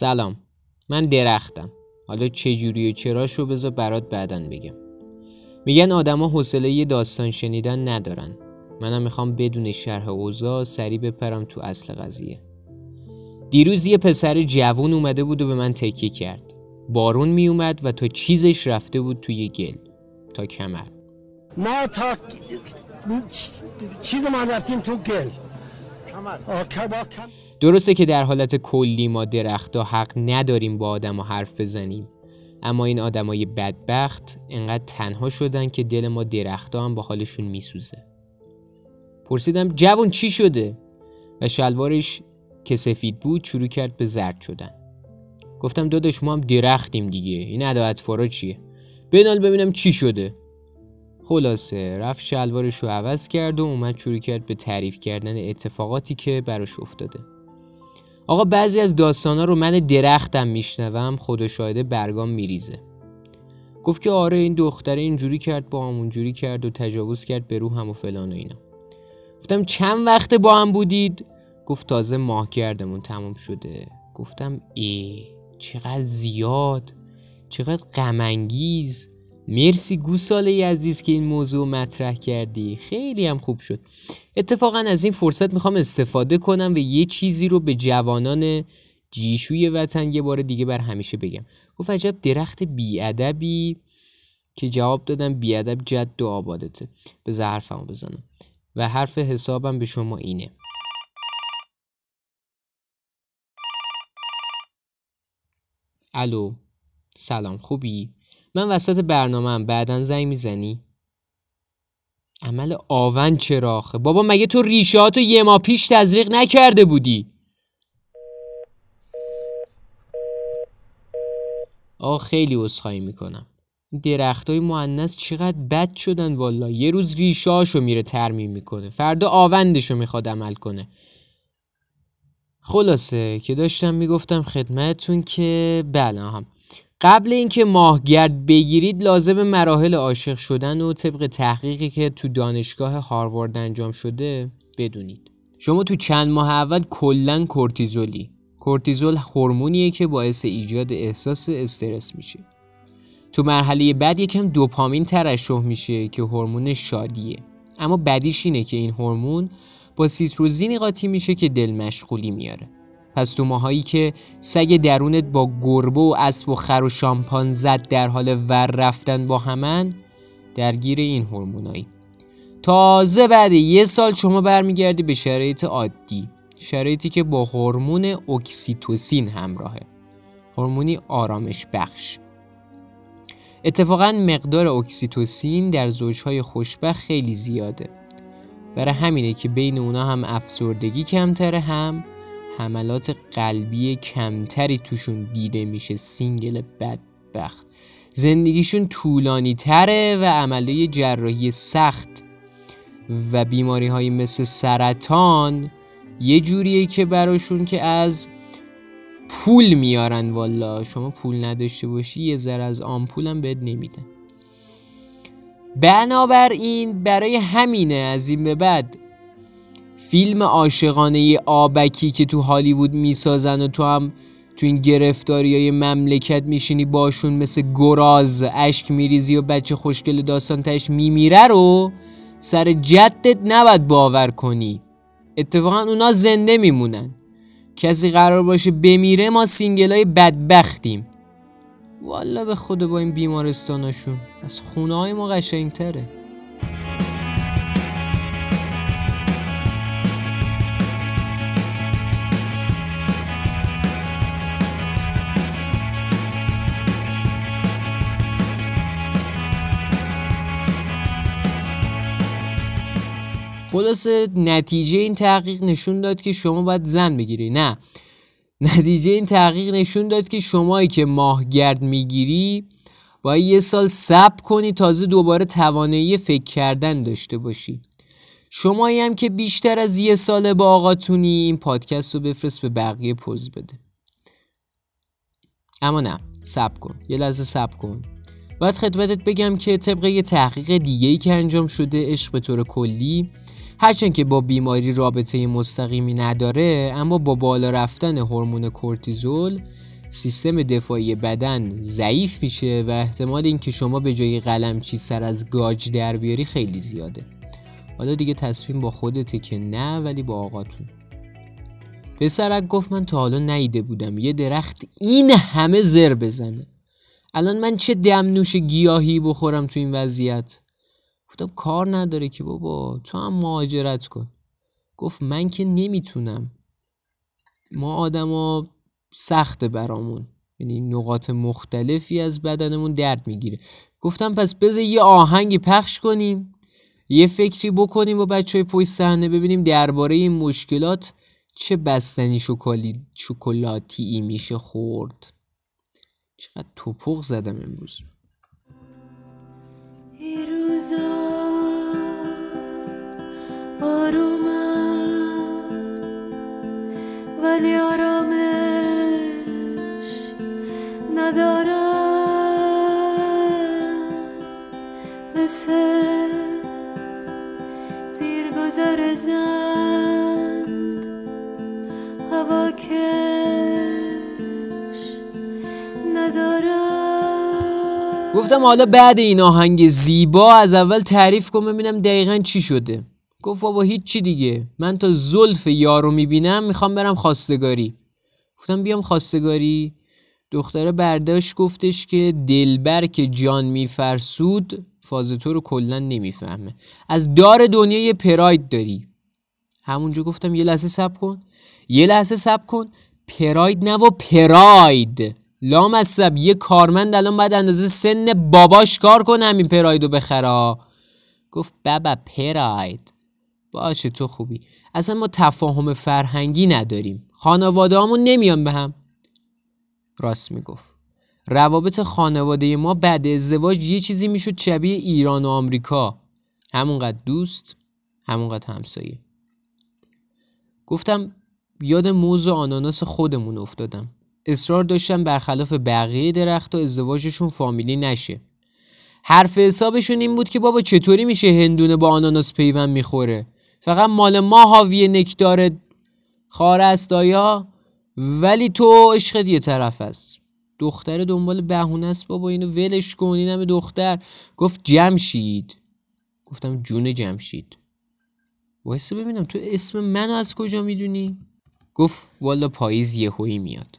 سلام. من درختم. حالا چجوری و چراش رو بذار برات بعدن بگم. میگن آدما حوصله یه داستان شنیدن ندارن. منم می‌خوام بدون شرح اوضاع سری بپرم تو اصل قضیه. دیروز یه پسر جوون اومده بود و به من تکیه کرد. بارون میومد و تا چیزش رفته بود توی گل. تا کمر. ما تا چیز ما رفتیم تو گل. درسته که در حالت کلی ما درختها حق نداریم با آدم حرف بزنیم. اما این آدمای بدبخت انقدر تنها شدن که دل ما درختها هم با حالشون میسوزه. پرسیدم جوون چی شده؟ و شلوارش که سفید بود شروع کرد به زرد شدن. گفتم داداش ما هم درختیم دیگه. این ادایت فارا چیه؟ بنال ببینم چی شده. خلاصه رفت شلوارش رو عوض کرد و اومد شروع کرد به تعریف کردن اتفاقاتی که براش افتاده. آقا بعضی از داستانا رو من درختم میشنوم خدا شاهده برگام میریزه. گفت که آره این دختره اینجوری کرد با هم اونجوری کرد و تجاوز کرد به روحم و فلان و اینا. گفتم چند وقت با هم بودید؟ گفت تازه ماه گردمون تموم شده. گفتم ای چقدر زیاد چقدر غمانگیز. مرسی گوساله عزیز که این موضوع مطرح کردی. خیلی هم خوب شد. اتفاقا از این فرصت می‌خوام استفاده کنم و یه چیزی رو به جوانان جیشوی وطن یه بار دیگه بر همیشه بگم. گفت عجب درخت بیادبی که جواب دادم بیادب جد و آبادته. به حرفمو بزنم. و حرف حسابم به شما اینه. الو سلام خوبی؟ من وسط برنامه هم بعدا زنگ می‌زنی؟ عمل آون چراخه بابا مگه تو ریشاتو یه ما پیش تزریق نکرده بودی؟ آه خیلی عذرخواهی می‌کنم. درخت های چقدر بد شدن والا یه روز ریشاشو میره ترمیم می‌کنه. فردا آوندشو می‌خواد عمل کنه. خلاصه که داشتم می‌گفتم خدمتتون که بله هم قبل اینکه ماهگرد بگیرید لازم مراحل عاشق شدن و طبق تحقیقی که تو دانشگاه هاروارد انجام شده بدونید. شما تو چند ماه اول کلا کورتیزولی. کورتیزول هورمونیه که باعث ایجاد احساس استرس میشه. تو مرحله بعد یکم دوپامین ترشح میشه که هورمون شادیه. اما بدیش اینه که این هورمون با سیتروزینی قاطی میشه که دل مشغولی میاره. پس تو ماهایی که سگ درونت با گربه و اسب و خر و شامپان زد در حال ور رفتن با همن درگیر این هورمونایی. تازه بعد یه سال شما برمیگردی به شرایط عادی شرایطی که با هورمون اکسیتوسین همراهه. هورمونی آرامش بخش. اتفاقا مقدار اکسیتوسین در زوجهای خوشبخت خیلی زیاده. برای همینه که بین اونا هم افسردگی کمتره هم حملات قلبی کمتری توشون دیده میشه single بدبخت. زندگیشون طولانی تره و عمله جراحی سخت. و بیماری های مثل سرطان یه جوریه که براشون که از پول میارن والا. شما پول نداشته باشی یه ذره از آمپولم بهت نمیدن بنابراین برای همینه از این به بعد فیلم عاشقانه آبکی که تو هالیوود می‌سازن و تو هم تو این گرفتاری های مملکت میشینی پاشون مثل گراز اشک میریزی و بچه خوشگل داستان تهش میمیره رو سر جدت نباید باور کنی. اتفاقا اونا زنده میمونن. کسی قرار باشه بمیره ما single های بدبختیم. والا به خدا با این بیمارستاناشون. از خونه های ما قشنگتره. خلاصه نتیجه این تحقیق نشون داد که شما باید زن بگیری. نه. نتیجه این تحقیق نشون داد که شمایی که ماهگرد می‌گیری باید یه سال صبر کنی تازه دوباره توانایی فکر کردن داشته باشی. شمایی هم که بیشتر از یه سال با آقاتونی این پادکست رو بفرست به بقیه پوز بده. اما نه. صبر کن. یه لحظه صبر کن. باید خدمتت بگم که طبق یه تحقیق دیگه ای که انجام شده عشق به طور کلی هرچند که با بیماری رابطه مستقیمی نداره اما با بالا رفتن هورمون کورتیزول سیستم دفاعی بدن ضعیف میشه و احتمال اینکه شما به جای قلمچی سر از گاج در بیاری خیلی زیاده. حالا دیگه تصمیم با خودته که نه ولی با آقاتون. پسرک گفت من تا حالا نیده بودم. یه درخت این همه زر بزنه. الان من چه دم نوش گیاهی بخورم تو این وضعیت؟ گفتم کار نداره که بابا تو هم مهاجرت کن. گفت من که نمی‌تونم. ما آدما سخته برامون. یعنی نقاط مختلفی از بدنمون درد می‌گیره. گفتم پس بذار یه آهنگی پخش کنیم یه فکری بکنیم با بچه های پشت صحنه ببینیم درباره این مشکلات چه بستنی شکلی شکلاتی میشه خورد. چقدر توپق زدم امروز. مثل زیر گذر زند گفتم حالا بعد این آهنگ زیبا از اول تعریف کن ببینم دقیقا چی شده. گفت بابا هیچی دیگه. من تا زلف یارو می‌بینم می‌خوام برم خواستگاری. گفتم بیام خواستگاری. دختره برداشت گفتش که دلبر که جان میفرسود فاز تو رو کلا نمی‌فهمه. از دار دنیا یه پراید داری. همونجا گفتم یه لحظه سب کن. یه لحظه سب کن. پراید نه و پراید. لام سب یه کارمند الان باید اندازه سن باباش کار کنه همین پراید رو بخره. گفت بابا پراید باشه تو خوبی. اصلا ما تفاهم فرهنگی نداریم. خانواده همون نمیان به هم. راست می‌گفت. روابط خانواده ما بعد ازدواج یه چیزی می‌شد شبیه ایران و آمریکا. همونقدر دوست همونقدر همسایه. گفتم یاد موز و آناناس خودمون افتادم. اصرار داشتم برخلاف بقیه درخت و ازدواجشون فامیلی نشه. حرف حسابشون این بود که بابا چطوری میشه هندونه با آناناس پیوند می‌خوره؟ فقط مال ما حاوی نکدار خار است آیا ولی تو عشق یه طرف است. دختر دنبال بهونه است بابا اینو ولش کن همه دختر. گفت جمشید. گفتم جون جمشید. وایسه ببینم تو اسم منو از کجا می‌دونی؟ گفت والا پاییز یهویی میاد.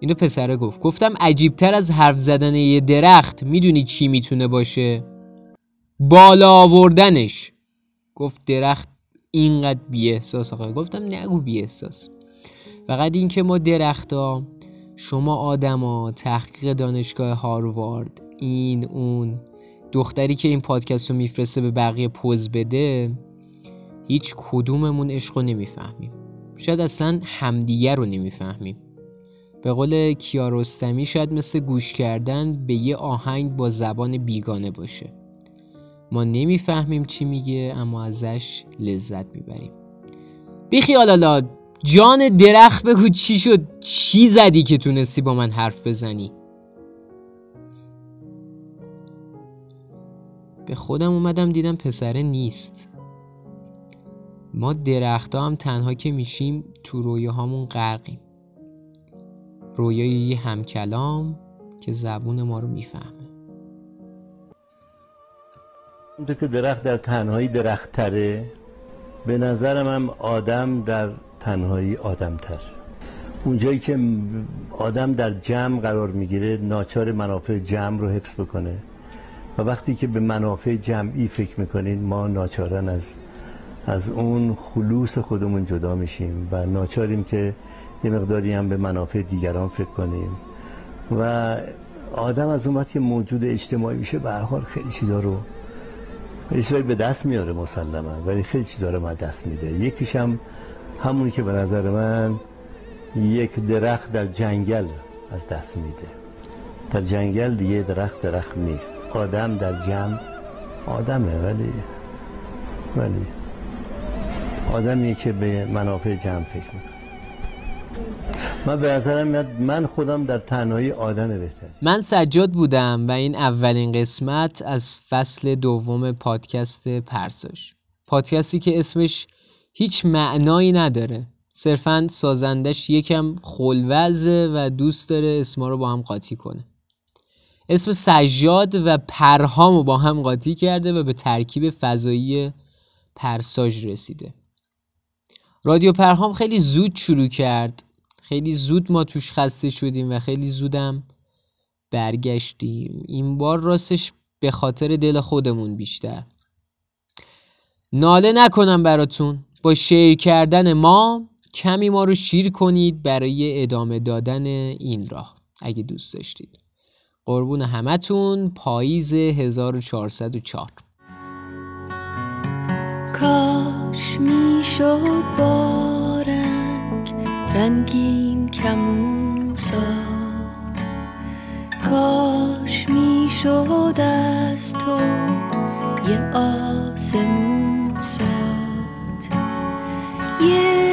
اینو پسره گفت. گفتم عجیبتر از حرف زدن یه درخت می‌دونی چی می‌تونه باشه؟ بالا آوردنش. گفت درخت اینقدر بی احساس آقا. گفتم نگو بی احساس فقط اینکه ما درختا شما آدما تحقیق دانشگاه هاروارد این اون دختری که این پادکست رو میفرسته به بقیه پوز بده هیچ کدوممون عشق رو نمی‌فهمیم. شاید اصلا همدیگر رو نمی‌فهمیم. به قول کیارستمی شاید مثل گوش کردن به یه آهنگ با زبان بیگانه باشه. ما نمی‌فهمیم چی میگه اما ازش لذت می‌بریم. بیخیال جان درخت بگو چی شد؟ چی زدی که تونستی با من حرف بزنی؟ به خودم اومدم دیدم پسره نیست. ما درختا هم تنها که میشیم تو رویاهامون غرقیم. رویای یه همکلام که زبون ما رو می‌فهمه. اونطور که درخت در تنهایی درخت تره به نظرم هم آدم در تنهایی آدم تر اونجایی که آدم در جمع قرار می‌گیره ناچار منافع جمع رو حفظ بکنه. و وقتی که به منافع جمعی فکر می‌کنین ما ناچارن از از اون خلوص خودمون جدا میشیم و ناچاریم که یه مقداری هم به منافع دیگران فکر کنیم. و آدم از اون وقت که موجود اجتماعی میشه به حال خیلی چیزا رو خیلی به دست میاره مسلما ولی خیلی چیزا رو ما دست میده. یکیش هم همونی که به نظر من یک درخت در جنگل از دست میده. در جنگل دیگه درخت درخت نیست. آدم در جمع آدمه ولی ولی آدمیه که به منافع جمع فکر می‌کنه. من به نظرم میاد من خودم در تنهایی آدم بهتر. من سجاد بودم و این اولین قسمت از فصل دوم پادکست پرساش پادکستی که اسمش هیچ معنایی نداره. صرفا سازندش یکم خلوزه و دوست داره اسما رو با هم قاطی کنه. اسم سجاد و پرهام رو با هم قاطی کرده و به ترکیب فضایی پرساژ رسیده. رادیو پرهام خیلی زود شروع کرد خیلی زود ما توش خسته شدیم و خیلی زودم برگشتیم. این بار راستش به خاطر دل خودمون بیشتر. ناله نکنم براتون. با شیر کردن ما کمی ما رو شیر کنید برای ادامه دادن این راه اگه دوست داشتید. قربون همتون پاییز 1404 کاش می‌شد با رنگین کمون ساخت. کاش می‌شد از تو یه آسمون ساخت. یه